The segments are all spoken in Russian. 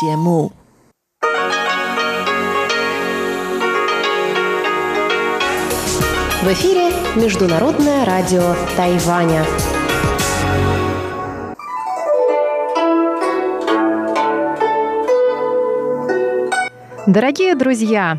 节目。В эфире Международное радио Тайваня. Дорогие друзья,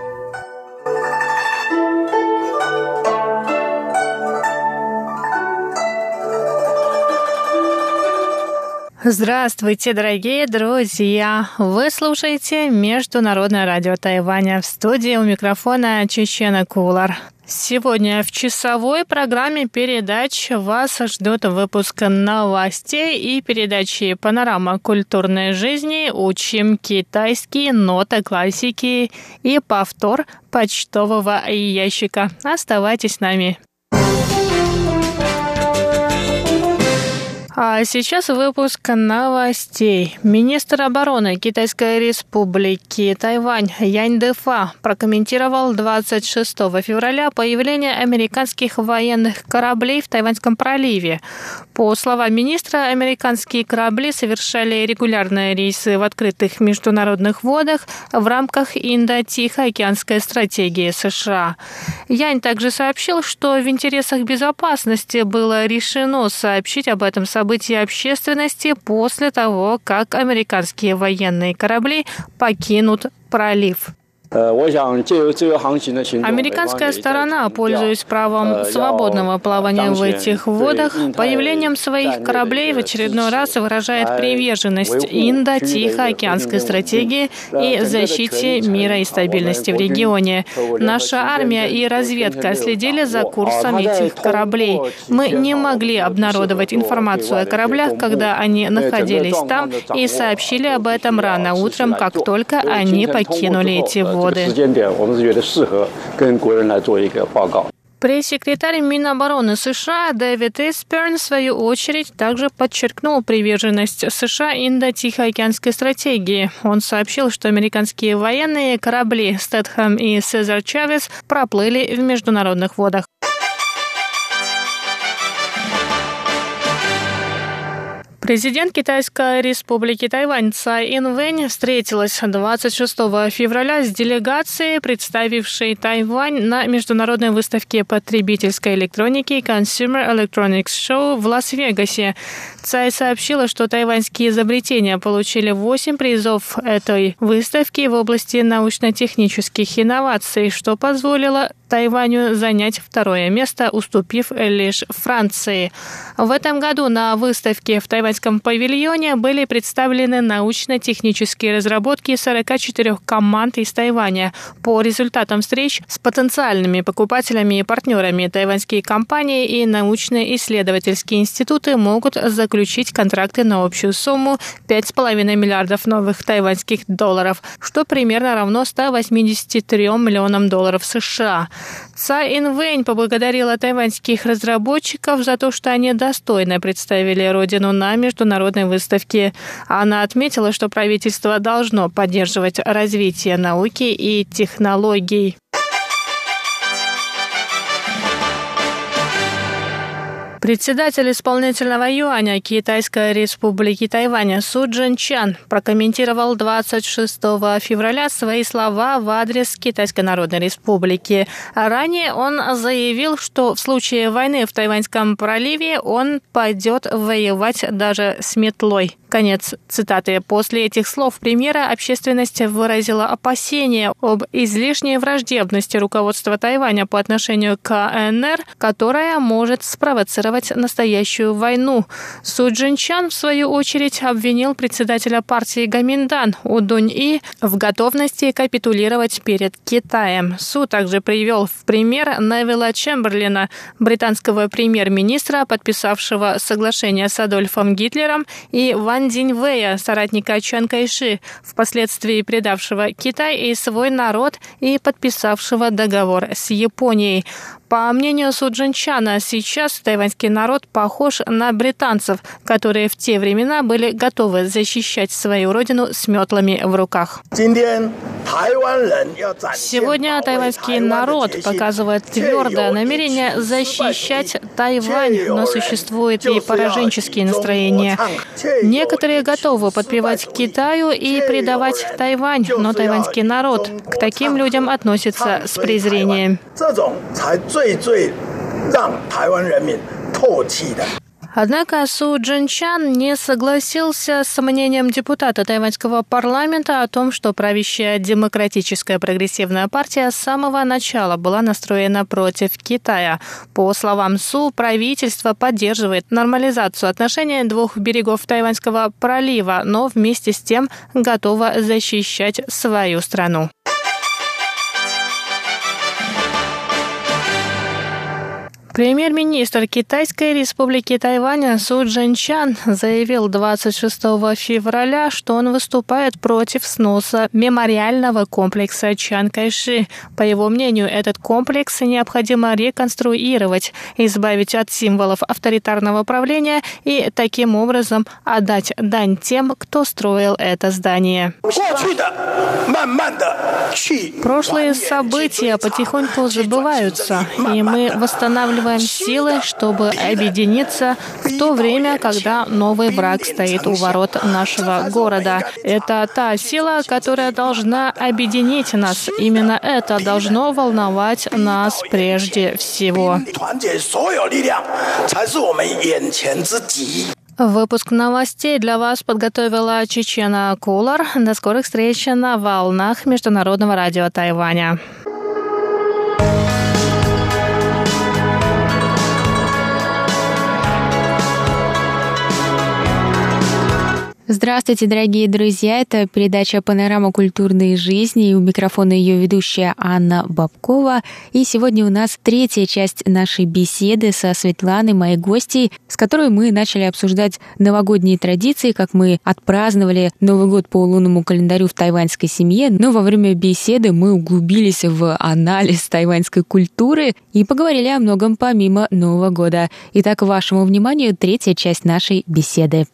Здравствуйте, дорогие друзья! Вы слушаете Международное радио Тайваня в студии у микрофона Чечена Кулар. Сегодня в часовой программе передач вас ждет выпуск новостей и передачи «Панорама культурной жизни», «Учим китайский», «Нота классики» и повтор почтового ящика. Оставайтесь с нами. А сейчас выпуск новостей. Министр обороны Китайской республики Тайвань Янь Дефа прокомментировал 26 февраля появление американских военных кораблей в Тайваньском проливе. По словам министра, американские корабли совершали регулярные рейсы в открытых международных водах в рамках Индо-Тихоокеанской стратегии США. Янь также сообщил, что в интересах безопасности было решено сообщить об этом событии общественности после того, как американские военные корабли покинут пролив. Американская сторона, пользуясь правом свободного плавания в этих водах, появлением своих кораблей в очередной раз выражает приверженность Индо-Тихоокеанской стратегии и защите мира и стабильности в регионе. Наша армия и разведка следили за курсом этих кораблей. Мы не могли обнародовать информацию о кораблях, когда они находились там, и сообщили об этом рано утром, как только они покинули эти воды годы. Пресс-секретарь Минобороны США Дэвид Эсперн, в свою очередь, также подчеркнул приверженность США Индо-Тихоокеанской стратегии. Он сообщил, что американские военные корабли Стэтхэм и Сезар Чавес проплыли в международных водах. Президент Китайской республики Тайвань Цай Инвэнь встретилась 26 февраля с делегацией, представившей Тайвань на международной выставке потребительской электроники Consumer Electronics Show в Лас-Вегасе. Цай сообщила, что тайваньские изобретения получили 8 призов этой выставки в области научно-технических инноваций, что позволило Тайваню занять второе место, уступив лишь Франции. В этом году на выставке в тайваньском павильоне были представлены научно-технические разработки 44 команд из Тайваня. По результатам встреч с потенциальными покупателями и партнерами тайваньские компании и научно-исследовательские институты могут заключить контракты на общую сумму 5,5 миллиардов новых тайваньских долларов, что примерно равно 183 миллионам долларов США. Цай Инвэнь поблагодарила тайваньских разработчиков за то, что они достойно представили родину на международной выставке. Она отметила, что правительство должно поддерживать развитие науки и технологий. Председатель исполнительного юаня Китайской республики Тайвань Су Джин Чан прокомментировал 26 февраля свои слова в адрес Китайской Народной Республики. Ранее он заявил, что в случае войны в Тайваньском проливе он пойдет воевать даже с метлой. Конец цитаты. После этих слов премьера общественность выразила опасения об излишней враждебности руководства Тайваня по отношению к КНР, которая может спровоцировать настоящую войну. Су Джинчан, в свою очередь, обвинил председателя партии Гаминдан Удунь-И в готовности капитулировать перед Китаем. Су также привел в пример Невилла Чемберлина, британского премьер-министра, подписавшего соглашение с Адольфом Гитлером, и Ван Диньвэя, соратника Чан Кайши, впоследствии предавшего Китай и свой народ и подписавшего договор с Японией. По мнению Суджинчана, сейчас тайваньский народ похож на британцев, которые в те времена были готовы защищать свою родину с метлами в руках. Сегодня тайваньский народ показывает твердое намерение защищать Тайвань, но существуют и пораженческие настроения. Некоторые готовы подпевать Китаю и предавать Тайвань, но тайваньский народ к таким людям относится с презрением. 最最让台湾人民唾弃的。Однако Су Джинчан не согласился с мнением депутата тайваньского парламента о том, что правящая демократическая прогрессивная партия с самого начала была настроена против Китая. По словам Су, правительство поддерживает нормализацию отношений двух берегов Тайваньского пролива, но вместе с тем готово защищать свою страну. Премьер-министр Китайской республики Тайвань Су Джинчан заявил 26 февраля, что он выступает против сноса мемориального комплекса Чан Кайши. По его мнению, этот комплекс необходимо реконструировать, избавить от символов авторитарного правления и таким образом отдать дань тем, кто строил это здание. Прошлые события потихоньку забываются, и мы восстанавливаем складываем силы, чтобы объединиться в то время, когда новый враг стоит у ворот нашего города. Это та сила, которая должна объединить нас. Именно это должно волновать нас прежде всего. Выпуск новостей для вас подготовила Чечена Кулар. До скорых встреч на волнах Международного радио Тайваня. Здравствуйте, дорогие друзья! Это передача «Панорама культурной жизни» и у микрофона ее ведущая Анна Бабкова. И сегодня у нас третья часть нашей беседы со Светланой, моей гостьей, с которой мы начали обсуждать новогодние традиции, как мы отпраздновали Новый год по лунному календарю в тайваньской семье. Но во время беседы мы углубились в анализ тайваньской культуры и поговорили о многом помимо Нового года. Итак, вашему вниманию третья часть нашей беседы.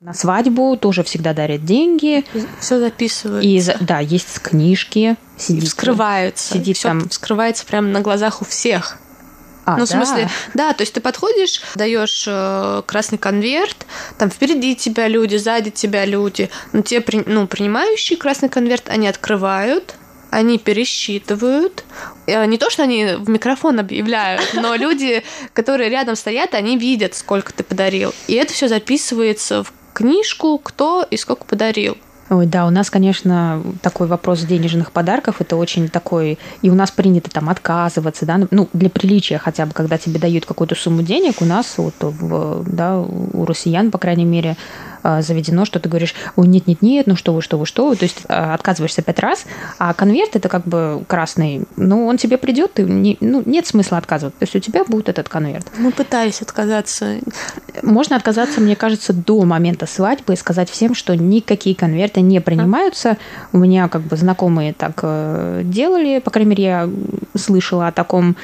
На свадьбу тоже всегда дарят деньги. Все записывают. И да, есть книжки. Сидит, вскрываются. Сидит Всё там. Вскрывается прямо на глазах у всех. А, ну, в смысле, да, то есть ты подходишь, даешь э, красный конверт, там впереди тебя люди, сзади тебя люди, но те, ну, принимающие красный конверт, они открывают, они пересчитывают. Э, не то, что они в микрофон объявляют, но люди, которые рядом стоят, они видят, сколько ты подарил. И это все записывается в книжку, кто и сколько подарил. Ой, да, у нас, конечно, такой вопрос денежных подарков, это очень такой, и у нас принято там отказываться, да, ну, для приличия хотя бы, когда тебе дают какую-то сумму денег, у нас вот, в, да, у россиян, по крайней мере, заведено, что ты говоришь, ой, нет-нет-нет, ну что вы, что вы, что вы, то есть а, отказываешься пять раз, а конверт это как бы красный, ну, он тебе придет, ты не, ну, нет смысла отказываться, то есть у тебя будет этот конверт. Мы пытались отказаться. Можно отказаться, мне кажется, до момента свадьбы и сказать всем, что никакие конверты не принимаются. У меня как бы знакомые так э, делали, по крайней мере, я слышала о таком а,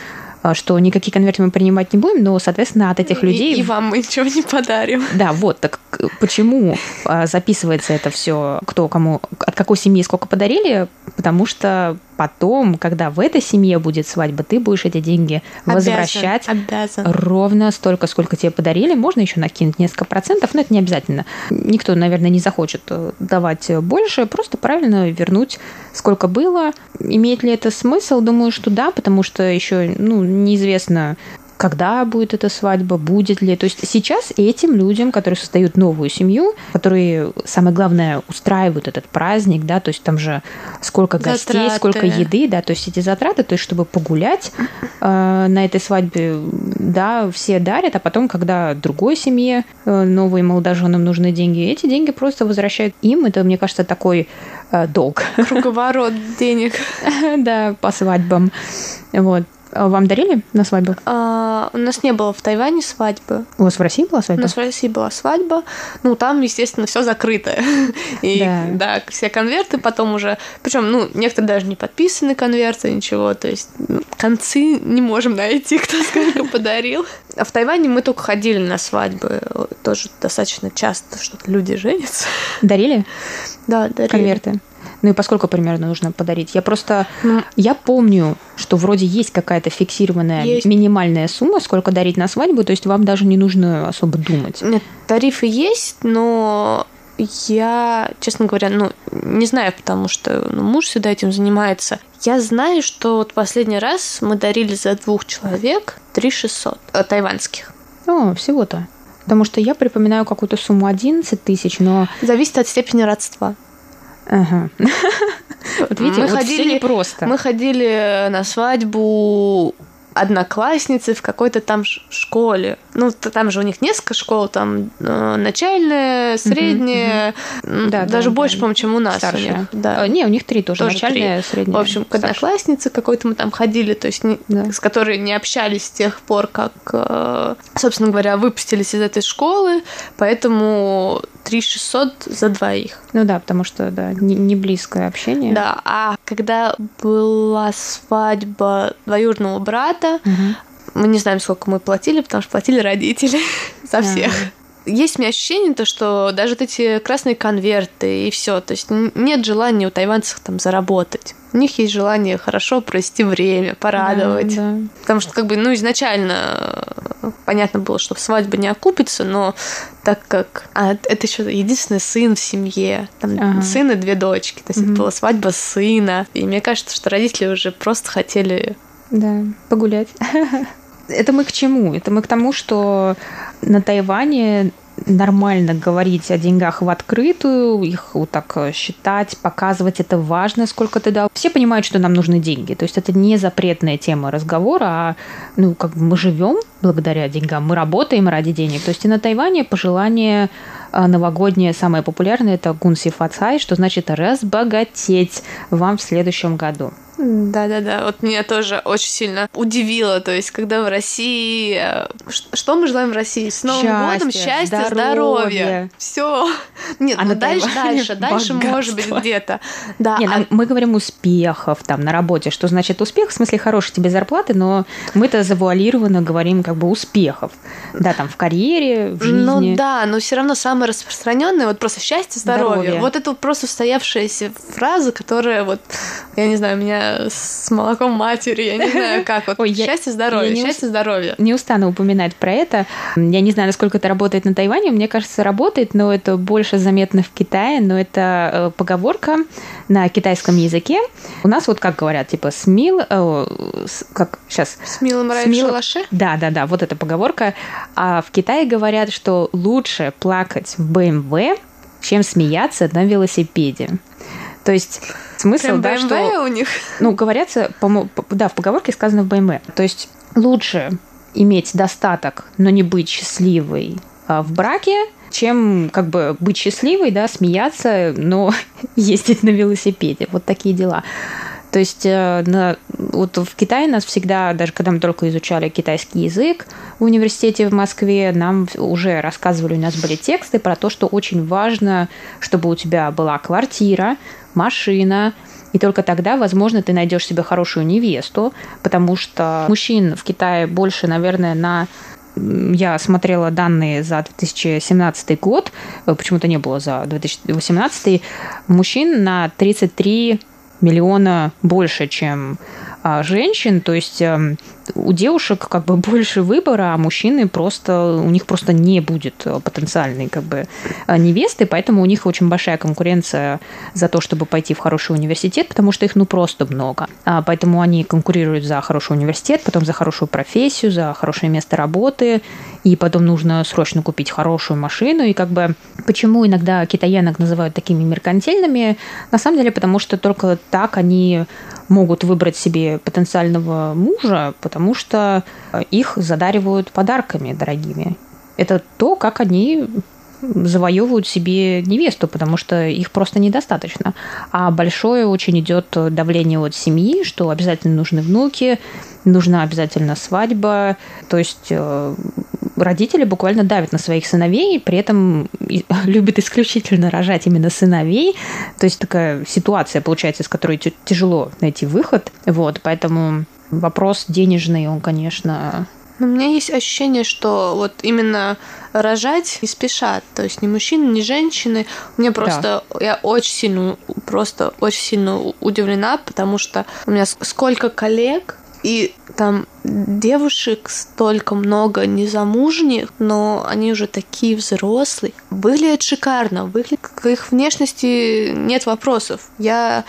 что никакие конверты мы принимать не будем, но, соответственно, от этих людей... И, и вам мы ничего не подарим. Да, вот, так почему а, записывается это все, кто кому, от какой семьи сколько подарили? Потому что потом, когда в этой семье будет свадьба, ты будешь эти деньги возвращать обязан, ровно столько, сколько тебе подарили. Можно еще накинуть несколько процентов, но это не обязательно. Никто, наверное, не захочет э, давать больше, просто правильно вернуть, сколько было. Имеет ли это смысл? Думаю, что да, потому что еще ну, неизвестно, когда будет эта свадьба, будет ли. То есть сейчас этим людям, которые создают новую семью, которые, самое главное, устраивают этот праздник, да, то есть там же сколько гостей, затраты. сколько еды, да, то есть эти затраты, то есть чтобы погулять э, на этой свадьбе, да, все дарят, а потом, когда другой семье, э, новые молодоженам нужны деньги, эти деньги просто возвращают им. Это, мне кажется, такой э, долг. Круговорот денег. Да, по свадьбам. Вот. А вам дарили на свадьбу? А, у нас не было в Тайване свадьбы. У вас в России была свадьба? У нас в России была свадьба. Ну, там, естественно, все закрыто. И да. да, все конверты потом уже. Причем, ну, некоторые даже не подписаны конверты, ничего. То есть ну, концы не можем найти, кто сколько подарил. А в Тайване мы только ходили на свадьбы. Тоже достаточно часто что-то люди женятся. Дарили? Да, дарили. Конверты. Ну и поскольку примерно нужно подарить? Я просто... Ну, я помню, что вроде есть какая-то фиксированная есть. минимальная сумма, сколько дарить на свадьбу, то есть вам даже не нужно особо думать. Нет, тарифы есть, но я, честно говоря, ну, не знаю, потому что ну, муж всегда этим занимается. Я знаю, что вот последний раз мы дарили за двух человек 3 600 э, тайванских. О, всего-то. Потому что я припоминаю какую-то сумму 11 тысяч, но... Зависит от степени родства. Ага. Вот видите, мы вот ходили просто. Мы ходили на свадьбу одноклассницы в какой-то там школе. Ну, там же у них несколько школ, там э, начальная, средняя, угу, да, даже да, больше, да. по-моему, чем у нас. Старшая. У них, да. А, не, у них три тоже, тоже начальная, три. средняя. В общем, к однокласснице какой-то мы там ходили, то есть не, да. с которой не общались с тех пор, как, э, собственно говоря, выпустились из этой школы, поэтому 3600 за двоих. Ну да, потому что, да, не, не близкое общение. Да, а когда была свадьба двоюродного брата, угу. мы не знаем, сколько мы платили, потому что платили родители за всех. Есть у меня ощущение, то, что даже вот эти красные конверты и все, то есть нет желания у тайванцев там заработать. У них есть желание хорошо провести время, порадовать. Да, да. Потому что, как бы, ну, изначально э, понятно было, что свадьба не окупится, но так как а, это еще единственный сын в семье, там ага. сын и две дочки, то есть угу. это была свадьба сына. И мне кажется, что родители уже просто хотели да, погулять. Это мы к чему? Это мы к тому, что на Тайване нормально говорить о деньгах в открытую, их вот так э, считать, показывать, это важно, сколько ты дал. Все понимают, что нам нужны деньги. То есть это не запретная тема разговора, а ну, как бы мы живем благодаря деньгам, мы работаем ради денег. То есть и на Тайване пожелание э, новогоднее самое популярное это гунси фацай, что значит разбогатеть вам в следующем году. Да-да-да, вот меня тоже очень сильно удивило, то есть, когда в России... Э, что мы желаем в России? С Новым счастье, годом счастья, здоровья. здоровья. Все. Нет, а ну дальше, дальше, дальше, может быть, где-то. Да, Нет, а... мы говорим успехов там на работе. Что значит успех? В смысле, хорошей тебе зарплаты, но мы-то завуалированно говорим как бы успехов. Да, там в карьере, в жизни. Ну да, но все равно самое распространенное вот просто счастье, здоровье. здоровье. Вот это просто устоявшаяся фраза, которая вот, я не знаю, меня с молоком матери, я не знаю как. Вот Ой, счастье, здоровье, счастье, здоровье. Не устану упоминать про это. Я не знаю, насколько это работает на Тайване. Мне кажется, работает, но это больше заметно в Китае. Но это э, поговорка на китайском языке. У нас вот как говорят, типа смил, э, как сейчас. С милым смил... шалаше? Да, да, да, вот эта поговорка. А в Китае говорят, что лучше плакать в БМВ, чем смеяться на велосипеде. То есть смысл, Прям да, что... у них? Ну, говорятся, по, да, в поговорке сказано в БМВ. То есть лучше иметь достаток, но не быть счастливой а, в браке, чем как бы быть счастливой, да, смеяться, но ездить на велосипеде. Вот такие дела. То есть э, на, вот в Китае нас всегда, даже когда мы только изучали китайский язык в университете в Москве, нам уже рассказывали, у нас были тексты про то, что очень важно, чтобы у тебя была квартира, машина, И только тогда, возможно, ты найдешь себе хорошую невесту, потому что мужчин в Китае больше, наверное, на я смотрела данные за 2017 год, э, почему-то не было за 2018, мужчин на 33 миллиона больше, чем женщин, то есть эм, у девушек как бы больше выбора, а мужчины просто, у них просто не будет э, потенциальной как бы э, невесты, поэтому у них очень большая конкуренция за то, чтобы пойти в хороший университет, потому что их ну просто много. А, поэтому они конкурируют за хороший университет, потом за хорошую профессию, за хорошее место работы, и потом нужно срочно купить хорошую машину, и как бы почему иногда китаянок называют такими меркантильными, на самом деле потому что только так они могут выбрать себе потенциального мужа, потому что их задаривают подарками дорогими. Это то, как они завоевывают себе невесту, потому что их просто недостаточно. А большое очень идет давление от семьи, что обязательно нужны внуки, нужна обязательно свадьба. То есть э, родители буквально давят на своих сыновей, при этом любят исключительно рожать именно сыновей. То есть такая ситуация получается, из которой тяжело найти выход. Вот, поэтому вопрос денежный, он, конечно, но у меня есть ощущение, что вот именно рожать не спешат. То есть ни мужчины, ни женщины. Мне просто... Да. Я очень сильно, просто очень сильно удивлена, потому что у меня сколько коллег, и там девушек столько много незамужних, но они уже такие взрослые. Выглядят шикарно, выглядят, к их внешности нет вопросов. Я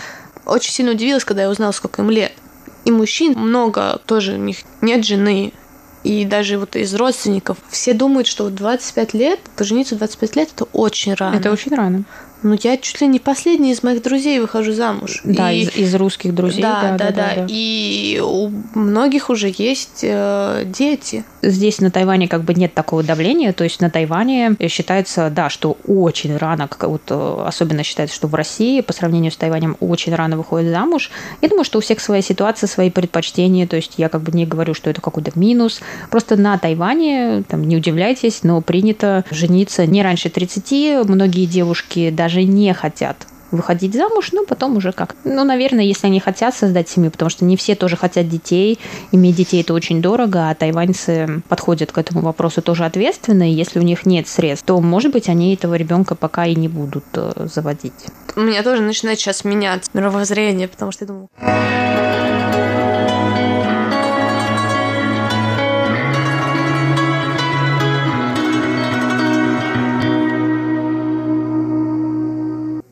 очень сильно удивилась, когда я узнала, сколько им лет. И мужчин много тоже, у них нет жены, и даже вот из родственников, все думают, что вот 25 лет, пожениться в 25 лет, это очень рано. Это очень рано. Ну, я чуть ли не последний из моих друзей выхожу замуж. Да, и... из, из русских друзей. Да да, да, да, да. И у многих уже есть э, дети. Здесь на Тайване как бы нет такого давления, то есть на Тайване считается, да, что очень рано, как вот э, особенно считается, что в России по сравнению с Тайванем очень рано выходит замуж. Я думаю, что у всех своя ситуация, свои предпочтения, то есть я как бы не говорю, что это какой-то минус. Просто на Тайване, там, не удивляйтесь, но принято жениться не раньше 30. Многие девушки даже даже не хотят выходить замуж, но потом уже как. Ну, наверное, если они хотят создать семью, потому что не все тоже хотят детей, иметь детей это очень дорого, а тайваньцы подходят к этому вопросу тоже ответственно, и если у них нет средств, то, может быть, они этого ребенка пока и не будут э, заводить. У меня тоже начинает сейчас меняться мировоззрение, потому что я думаю...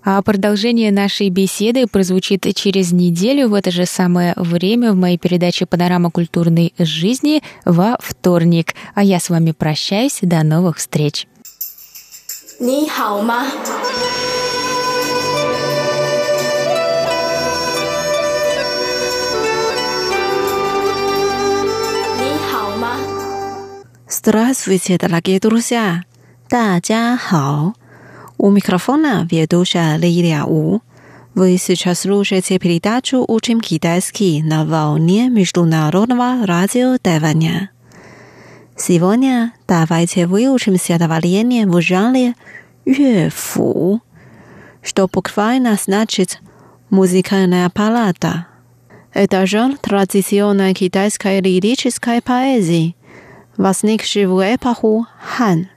А продолжение нашей беседы прозвучит через неделю в это же самое время в моей передаче «Панорама культурной жизни» во вторник. А я с вами прощаюсь. До новых встреч. 你好吗？Здравствуйте, дорогие друзья! 大家好。 У микрофона ведущая Лилия У. Вы сейчас слушаете передачу «Учим китайский» на волне Международного радио Тайваня. Сегодня давайте выучимся добавление в жанре «乐府», что буквально значит «музыкальная палата». Это жанр традиционной китайской лирической поэзии, возникший в эпоху Хан.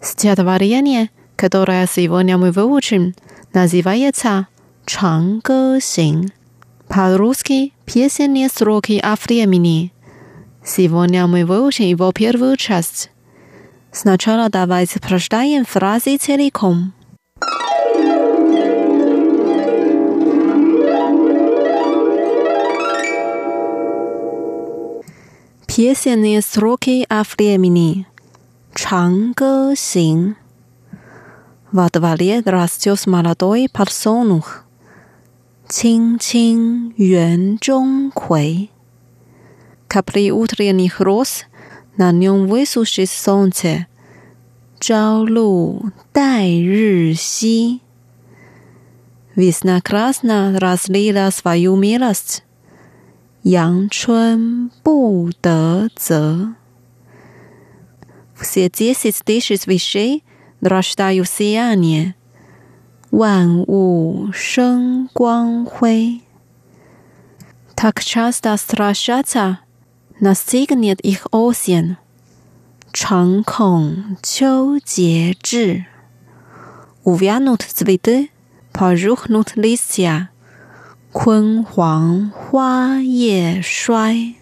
Стихотворение – которое сегодня мы выучим, называется «Чангэ Синь». По-русски «Песенные строки о времени». Сегодня мы выучим его первую часть. Сначала давайте прочитаем фразы целиком. Песенные строки о времени. Чангэ Синь во дворе растет молодой подсолнух. Чин-чин Юэн Чон Куэй. Капли утренних роз, на нем высушит солнце. Чао Лу Дай Ры Си. Весна красна разлила свою милость. Ян Чун Бу Де Все десять тысяч вещей рождаю сияние, Ван гуан хуй. Так часто страшатся, настигнет их осень. Чан кон чоу джи зhi. Увянут цветы, пожухнут листья. Кун хуан хуа е шуай.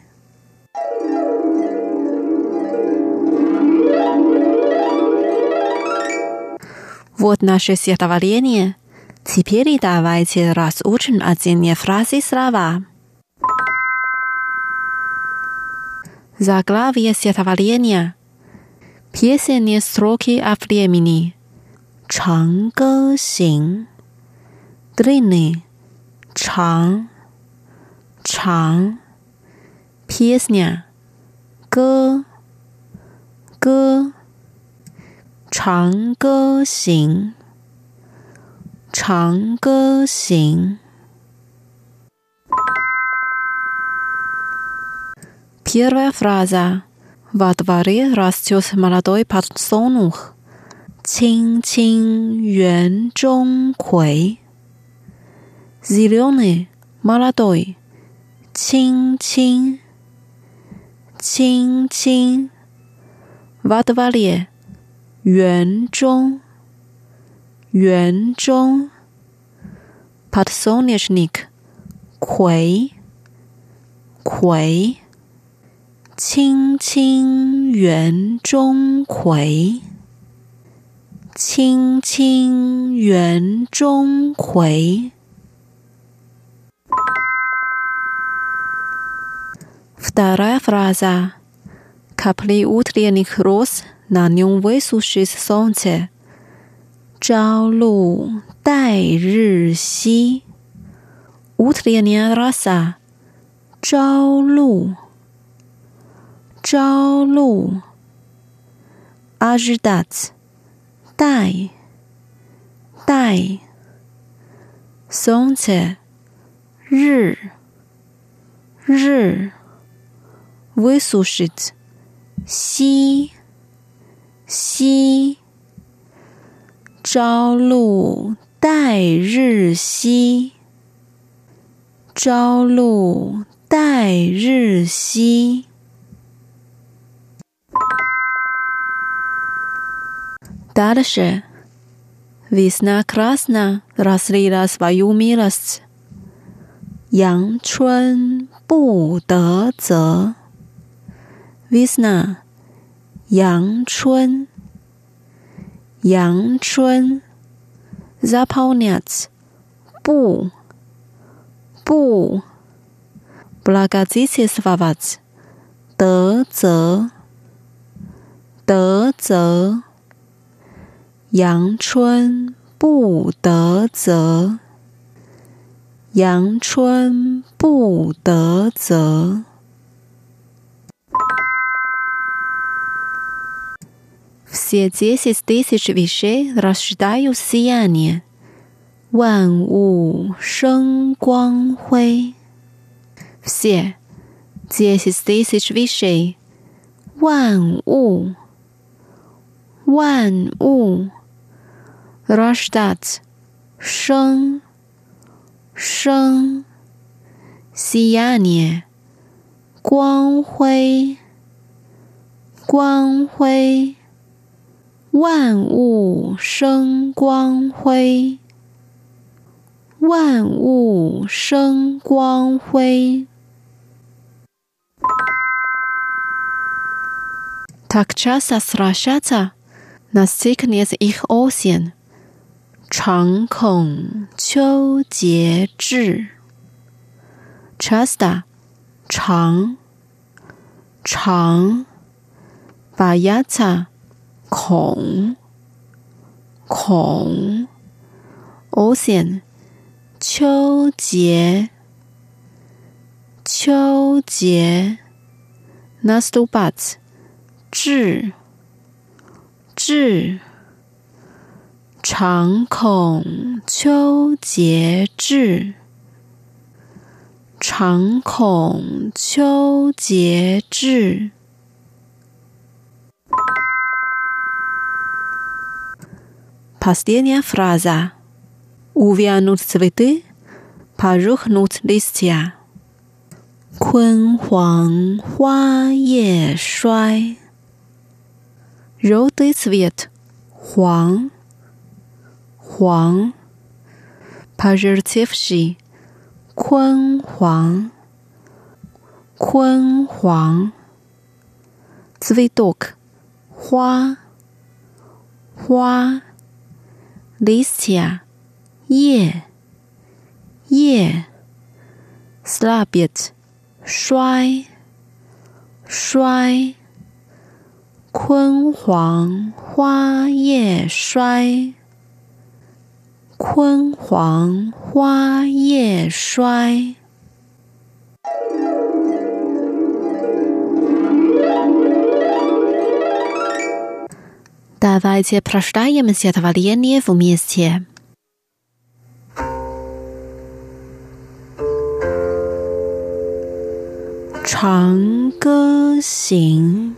Вот наше стихотворение. Теперь давайте разучим отдельные фразы слова. Заглавие стихотворения. Песенные строки о времени. Чангэ синь. Длинный. Чан. Чан. Песня. Гэ. Гэ.长歌行长歌行 Первая фраза. Во дворе растет молодой подсолнух. 青青园中葵，zilone молодой，青青青青，во дворе 园中园中，подсолнечник 葵葵，青青园中葵。青青园中葵。Вторая фраза. Капли утренних роз 那牛喂苏是松切，朝露待日晞。乌特里尼亚拉萨，朝露，朝露。阿日达兹。待，待。松切日，日。喂苏是西。吸，朝露待日晞，朝露待日晞。Дальше. Весна красна разлила свою милость. 阳春不得泽，Весна， 阳春，阳春，Zaponiat，不，不，Blagajice svatice，德泽，德泽，阳春不德泽，阳春不德泽。Все десять тысяч вещей рождают сияние. Ван у шен гуан хуй. Все десять тысяч вещей. Ван у. Ван у. Рождать. Шен. Шен. Сияние. Гуан хуй. Гуан хуй. 万物生光辉，万物生光辉。Takchasa srashata nastikniy zikh osien，常恐秋节至，chasta 长长把压差。恐恐，ocean 秋节秋节，nastubat 至至。常恐秋节至，常恐秋节至。Последняя фраза. увянут цветы, пожухнут листья. 昆黄花叶衰，Желтый цвет 黄黄，пожелтевший 昆黄昆黄，цветок 花花 Листья. Е. Е. Слабит. Шуай. Шуай. Кун Давайте прочитаем стихотворение вместе. 长歌行，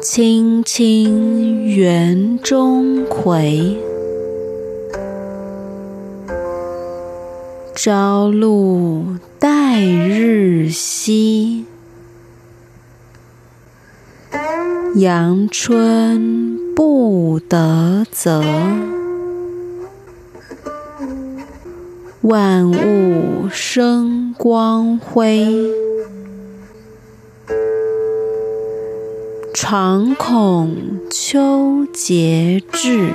青青园中葵。朝露待日晞， 阳春布德泽。万物生光辉，常恐秋节至。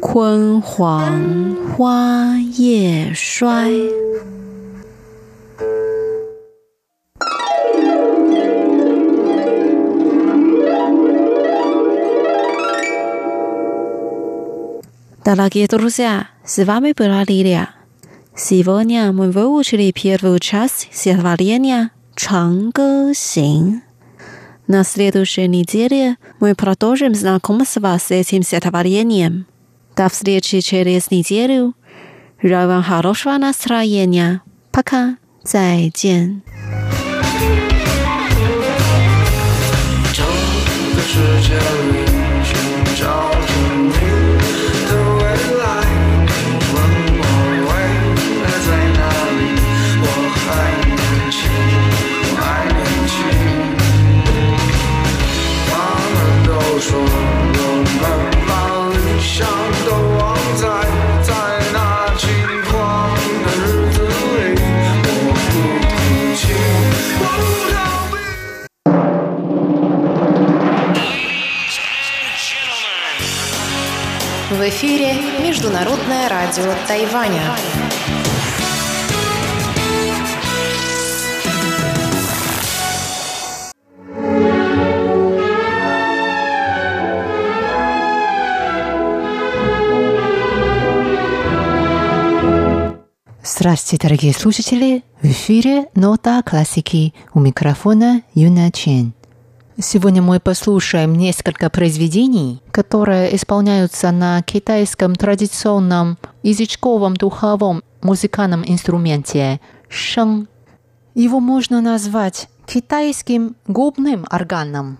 焜黄花叶衰。Дорогие друзья, с вами была Лилия. Сегодня мы выучили первую часть стихотворения «Чангэ Синь». На следующей неделе мы продолжим знакомство с этим стихотворением. До встречи через неделю. Желаю вам хорошего настроения. Пока. 再见。这个世界里寻找 В эфире Международное радио Тайваня. Здравствуйте, дорогие слушатели! В эфире «Нота классики» у микрофона Юна Чен. Сегодня мы послушаем несколько произведений, которые исполняются на китайском традиционном язычковом духовом музыкальном инструменте шeng. Его можно назвать китайским губным органом.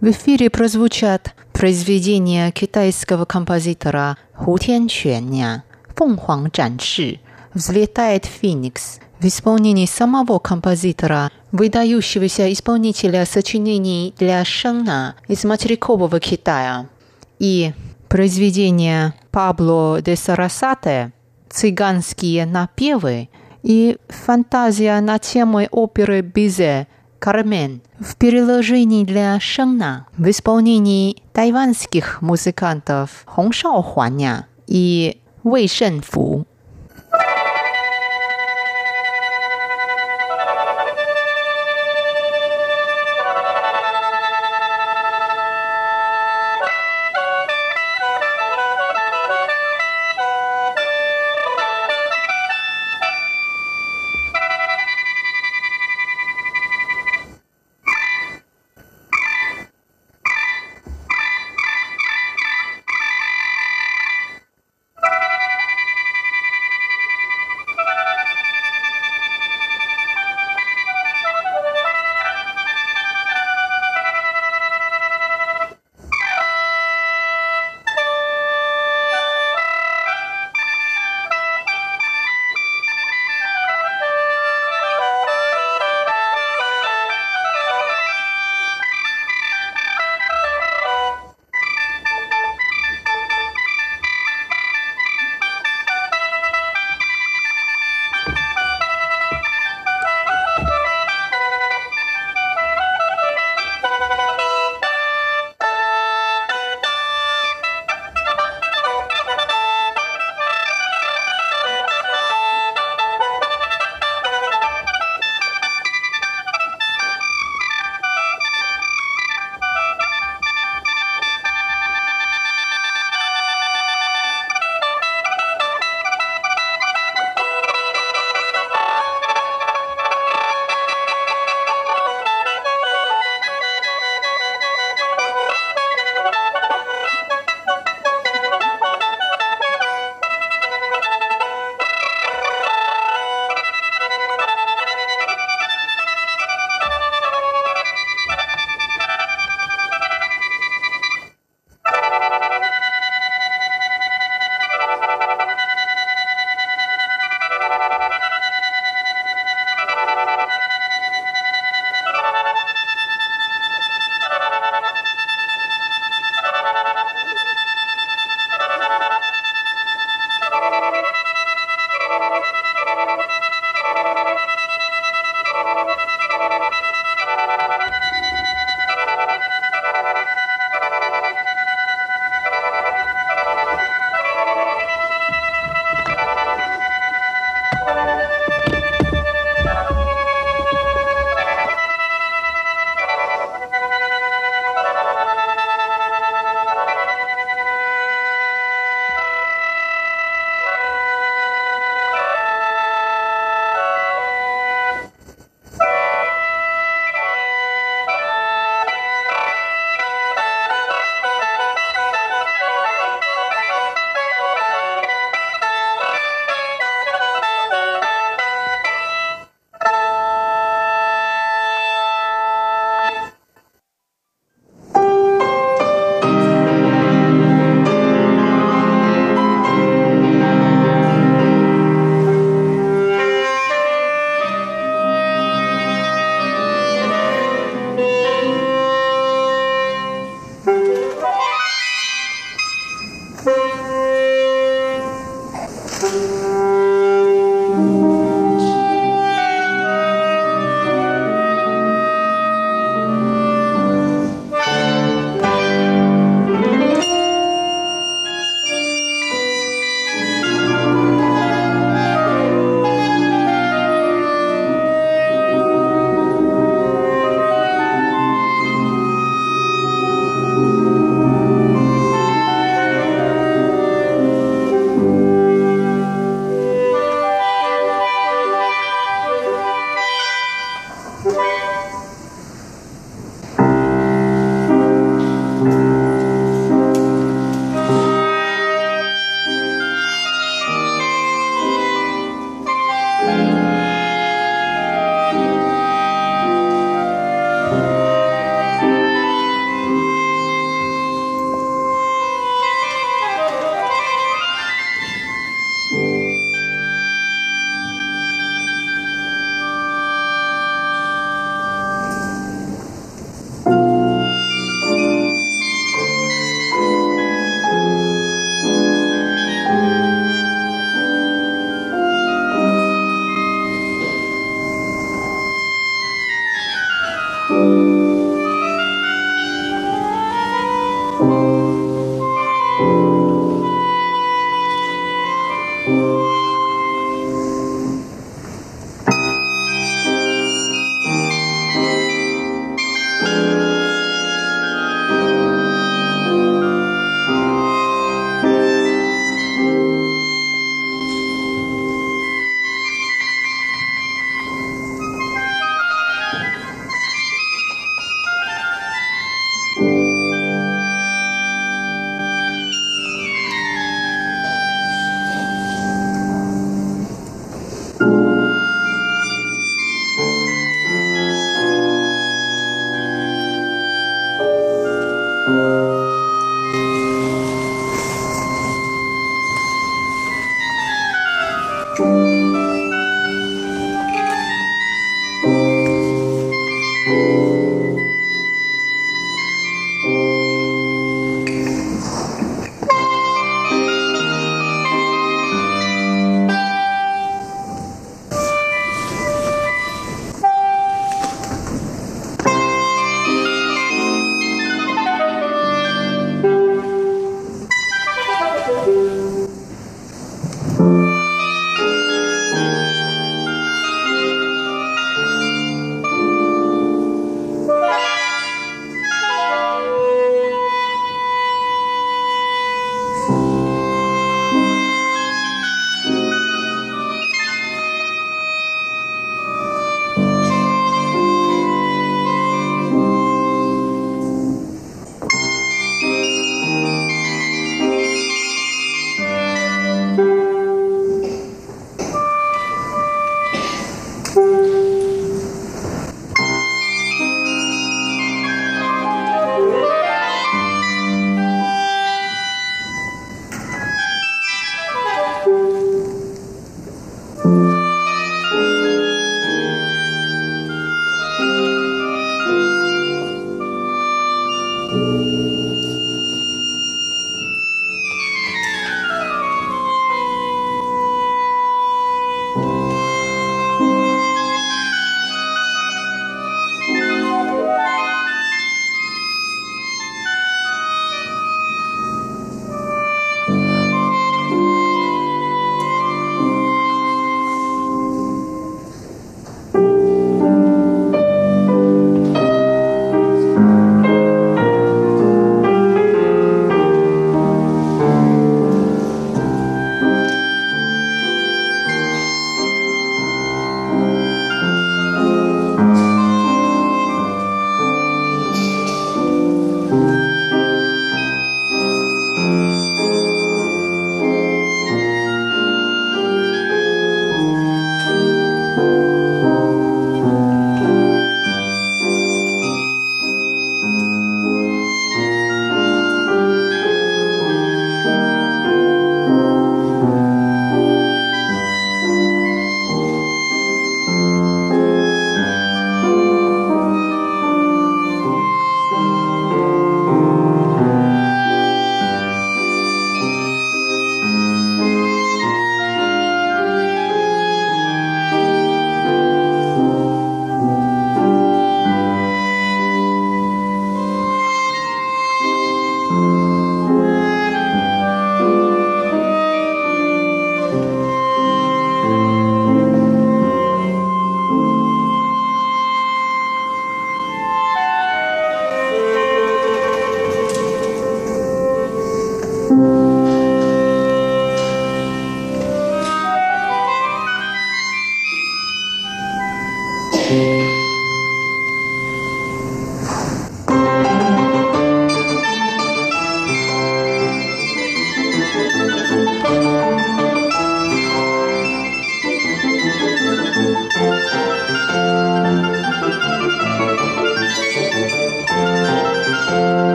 В эфире прозвучат произведения китайского композитора Ху Тянчуэня «Фэн Хуанг Чжанши» «Взлетает Феникс», в исполнении самого композитора, выдающегося исполнителя сочинений для шена из материкового Китая, и произведение Пабло де Сарасате «Цыганские напевы» и фантазия на тему оперы Бизе «Кармен» в переложении для шена в исполнении тайванских музыкантов Хong Шаохуаня и Вэй Шэнфу.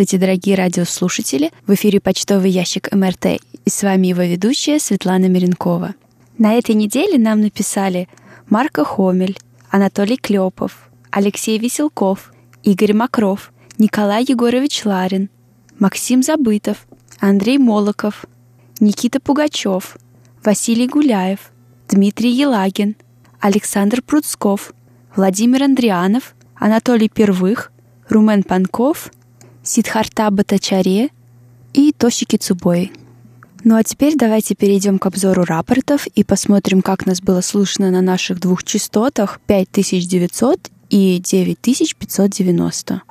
Здравствуйте, дорогие радиослушатели! В эфире почтовый ящик МРТ и с вами его ведущая Светлана Миренкова. На этой неделе нам написали Марко Хомель, Анатолий Клепов, Алексей Веселков, Игорь Макров, Николай Егорович Ларин, Максим Забытов, Андрей Молоков, Никита Пугачев, Василий Гуляев, Дмитрий Елагин, Александр Пруцков, Владимир Андрианов, Анатолий Первых, Румен Панков, Сидхарта Батачаре и Тошики Цубой. Ну а теперь давайте перейдем к обзору рапортов и посмотрим, как нас было слышно на наших двух частотах 5900 и 9590.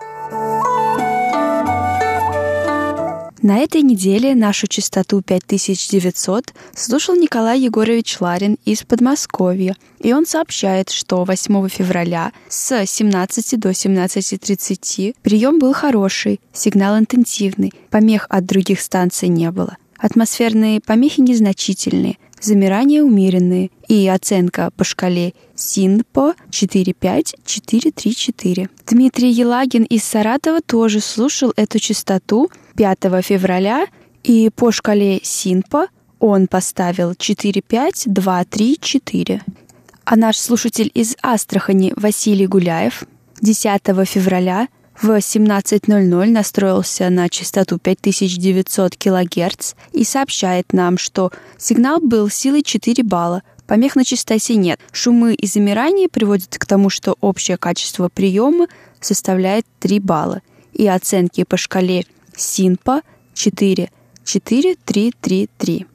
На этой неделе нашу частоту 5900 слушал Николай Егорович Ларин из Подмосковья, и он сообщает, что 8 февраля с 17 до 17.30 прием был хороший, сигнал интенсивный, помех от других станций не было. Атмосферные помехи незначительные, замирания умеренные и оценка по шкале СИНПО 45434. Дмитрий Елагин из Саратова тоже слушал эту частоту 5 февраля, и по шкале СИНПО он поставил 45234. А наш слушатель из Астрахани Василий Гуляев 10 февраля в 17.00 настроился на частоту 5900 кГц и сообщает нам, что сигнал был силой 4 балла, помех на частоте нет. Шумы и замирания приводят к тому, что общее качество приема составляет 3 балла. И оценки по шкале Синпа 4 4 3 3 3.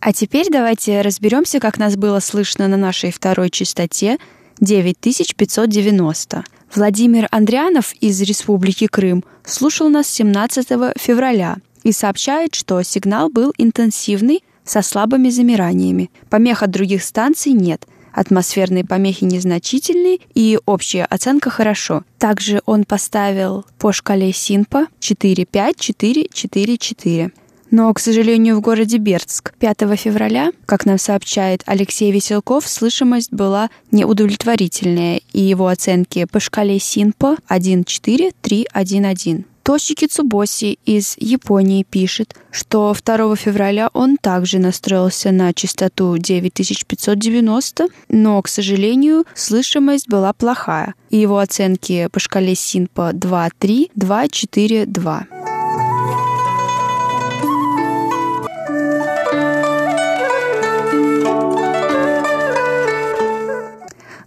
А теперь давайте разберемся, как нас было слышно на нашей второй частоте 9590. Владимир Андрианов из Республики Крым слушал нас 17 февраля и сообщает, что сигнал был интенсивный со слабыми замираниями. Помех от других станций нет – атмосферные помехи незначительные и общая оценка хорошо. Также он поставил по шкале Синпа 4-5-4-4-4. Но, к сожалению, в городе Бердск 5 февраля, как нам сообщает Алексей Веселков, слышимость была неудовлетворительная, и его оценки по шкале Синпо 1-4-3-1-1. Тошики Цубоси из Японии пишет, что 2 февраля он также настроился на частоту 9590, но, к сожалению, слышимость была плохая, и его оценки по шкале Синпа 2-3, 2-4-2.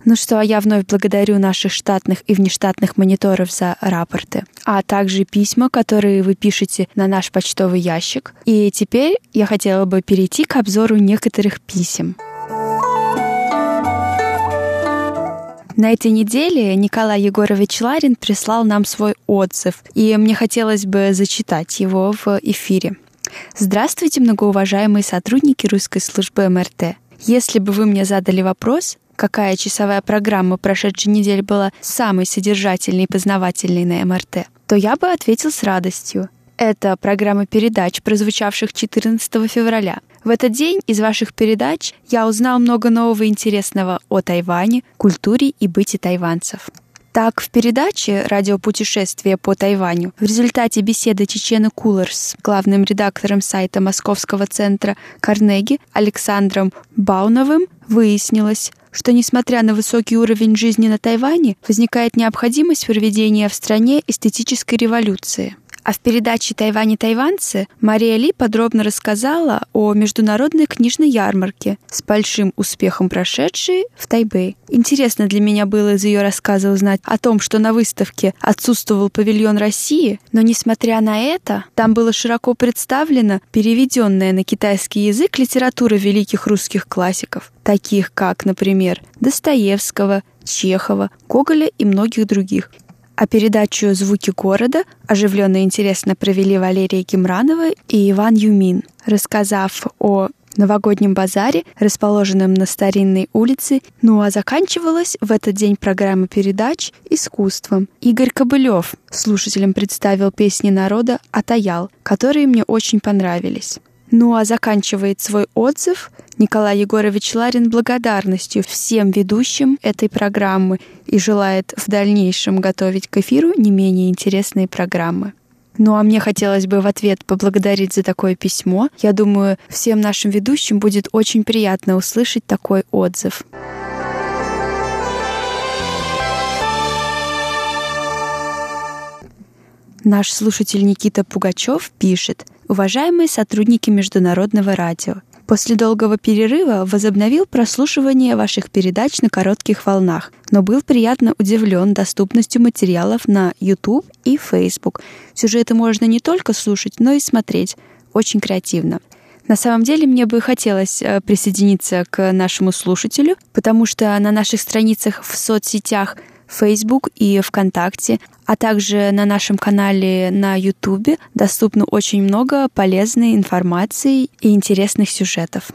Ну что, я вновь благодарю наших штатных и внештатных мониторов за рапорты, а также письма, которые вы пишете на наш почтовый ящик. И теперь я хотела бы перейти к обзору некоторых писем. На этой неделе Николай Егорович Ларин прислал нам свой отзыв, и мне хотелось бы зачитать его в эфире. Здравствуйте, многоуважаемые сотрудники русской службы МРТ. Если бы вы мне задали вопрос, какая часовая программа прошедшей недели была самой содержательной и познавательной на МРТ, то я бы ответил с радостью. Это программа передач, прозвучавших 14 февраля. В этот день из ваших передач я узнал много нового и интересного о Тайване, культуре и быте тайванцев. Так, в передаче «Радиопутешествие по Тайваню» в результате беседы Чечены Кулер с главным редактором сайта Московского центра Карнеги Александром Бауновым выяснилось, что несмотря на высокий уровень жизни на Тайване, возникает необходимость проведения в стране эстетической революции. А в передаче «Тайвань и тайванцы» Мария Ли подробно рассказала о международной книжной ярмарке с большим успехом прошедшей в Тайбэй. Интересно для меня было из ее рассказа узнать о том, что на выставке отсутствовал павильон России, но несмотря на это, там было широко представлена переведенная на китайский язык литература великих русских классиков, таких как, например, Достоевского, Чехова, Гоголя и многих других. А передачу «Звуки города» оживленно и интересно провели Валерия Кимранова и Иван Юмин, рассказав о новогоднем базаре, расположенном на старинной улице, ну а заканчивалась в этот день программа передач искусством. Игорь Кобылев слушателям представил песни народа «Атаял», которые мне очень понравились. Ну а заканчивает свой отзыв Николай Егорович Ларин благодарностью всем ведущим этой программы и желает в дальнейшем готовить к эфиру не менее интересные программы. Ну а мне хотелось бы в ответ поблагодарить за такое письмо. Я думаю, всем нашим ведущим будет очень приятно услышать такой отзыв. Наш слушатель Никита Пугачев пишет «Уважаемые сотрудники Международного радио, После долгого перерыва возобновил прослушивание ваших передач на коротких волнах, но был приятно удивлен доступностью материалов на YouTube и Facebook. Сюжеты можно не только слушать, но и смотреть. Очень креативно. На самом деле мне бы хотелось э, присоединиться к нашему слушателю, потому что на наших страницах в соцсетях Facebook и ВКонтакте, а также на нашем канале на YouTube доступно очень много полезной информации и интересных сюжетов.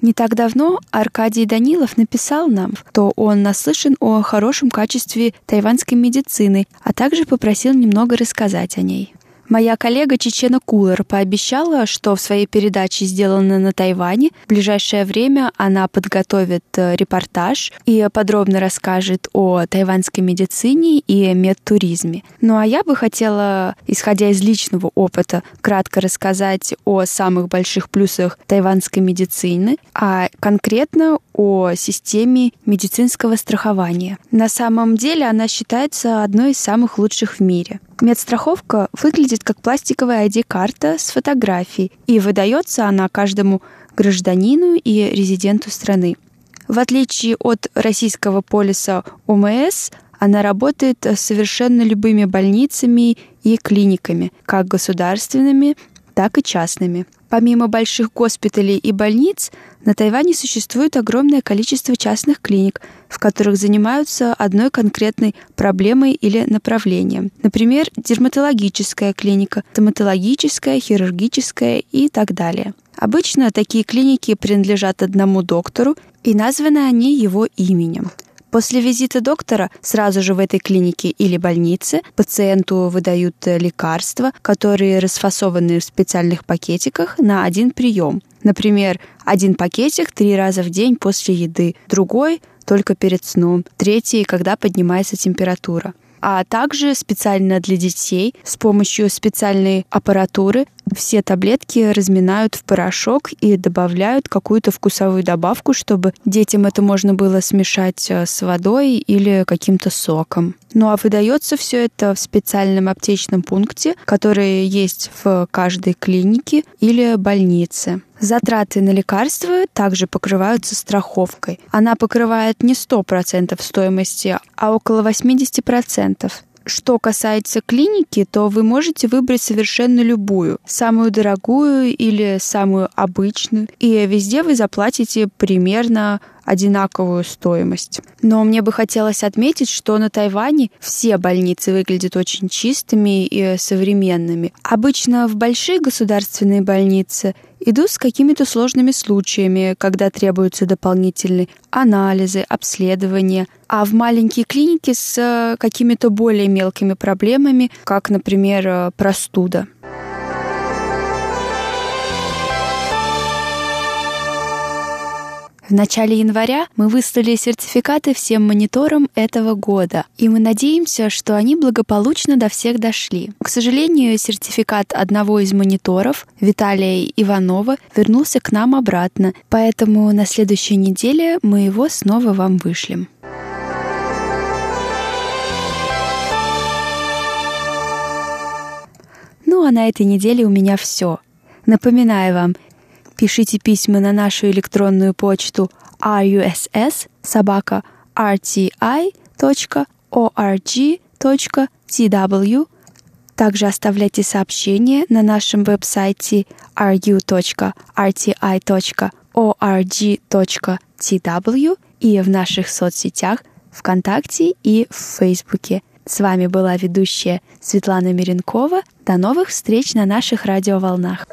Не так давно Аркадий Данилов написал нам, что он наслышан о хорошем качестве тайваньской медицины, а также попросил немного рассказать о ней. Моя коллега Чечена Кулер пообещала, что в своей передаче «Сделано на Тайване» в ближайшее время она подготовит э, репортаж и подробно расскажет о тайваньской медицине и медтуризме. Ну а я бы хотела, исходя из личного опыта, кратко рассказать о самых больших плюсах тайваньской медицины, а конкретно о системе медицинского страхования. На самом деле она считается одной из самых лучших в мире. Медстраховка выглядит как пластиковая ID-карта с фотографией, и выдается она каждому гражданину и резиденту страны. В отличие от российского полиса ОМС, она работает с совершенно любыми больницами и клиниками, как государственными, так и частными. Помимо больших госпиталей и больниц, на Тайване существует огромное количество частных клиник, в которых занимаются одной конкретной проблемой или направлением. Например, дерматологическая клиника, стоматологическая, хирургическая и так далее. Обычно такие клиники принадлежат одному доктору, и названы они его именем. После визита доктора сразу же в этой клинике или больнице пациенту выдают э, лекарства, которые расфасованы в специальных пакетиках на один прием. Например, один пакетик три раза в день после еды, другой только перед сном, третий, когда поднимается температура а также специально для детей с помощью специальной аппаратуры все таблетки разминают в порошок и добавляют какую-то вкусовую добавку, чтобы детям это можно было смешать э, с водой или каким-то соком. Ну а выдается все это в специальном аптечном пункте, который есть в каждой клинике или больнице. Затраты на лекарства также покрываются страховкой. Она покрывает не 100% стоимости, а около 80%. Что касается клиники, то вы можете выбрать совершенно любую, самую дорогую или самую обычную, и везде вы заплатите примерно одинаковую стоимость. Но мне бы хотелось отметить, что на Тайване все больницы выглядят очень чистыми и современными. Обычно в большие государственные больницы идут с какими-то сложными случаями, когда требуются дополнительные анализы, обследования, а в маленькие клиники с э, какими-то более мелкими проблемами, как, например, э, простуда. В начале января мы выслали сертификаты всем мониторам этого года, и мы надеемся, что они благополучно до всех дошли. К сожалению, сертификат одного из мониторов, Виталия Иванова, вернулся к нам обратно, поэтому на следующей неделе мы его снова вам вышлем. Ну а на этой неделе у меня все. Напоминаю вам, пишите письма на нашу электронную почту russ собака rti.org.tw. Также оставляйте сообщения на нашем веб-сайте ru.rti.org.tw и в наших соцсетях ВКонтакте и в Фейсбуке. С вами была ведущая Светлана Миренкова. До новых встреч на наших радиоволнах.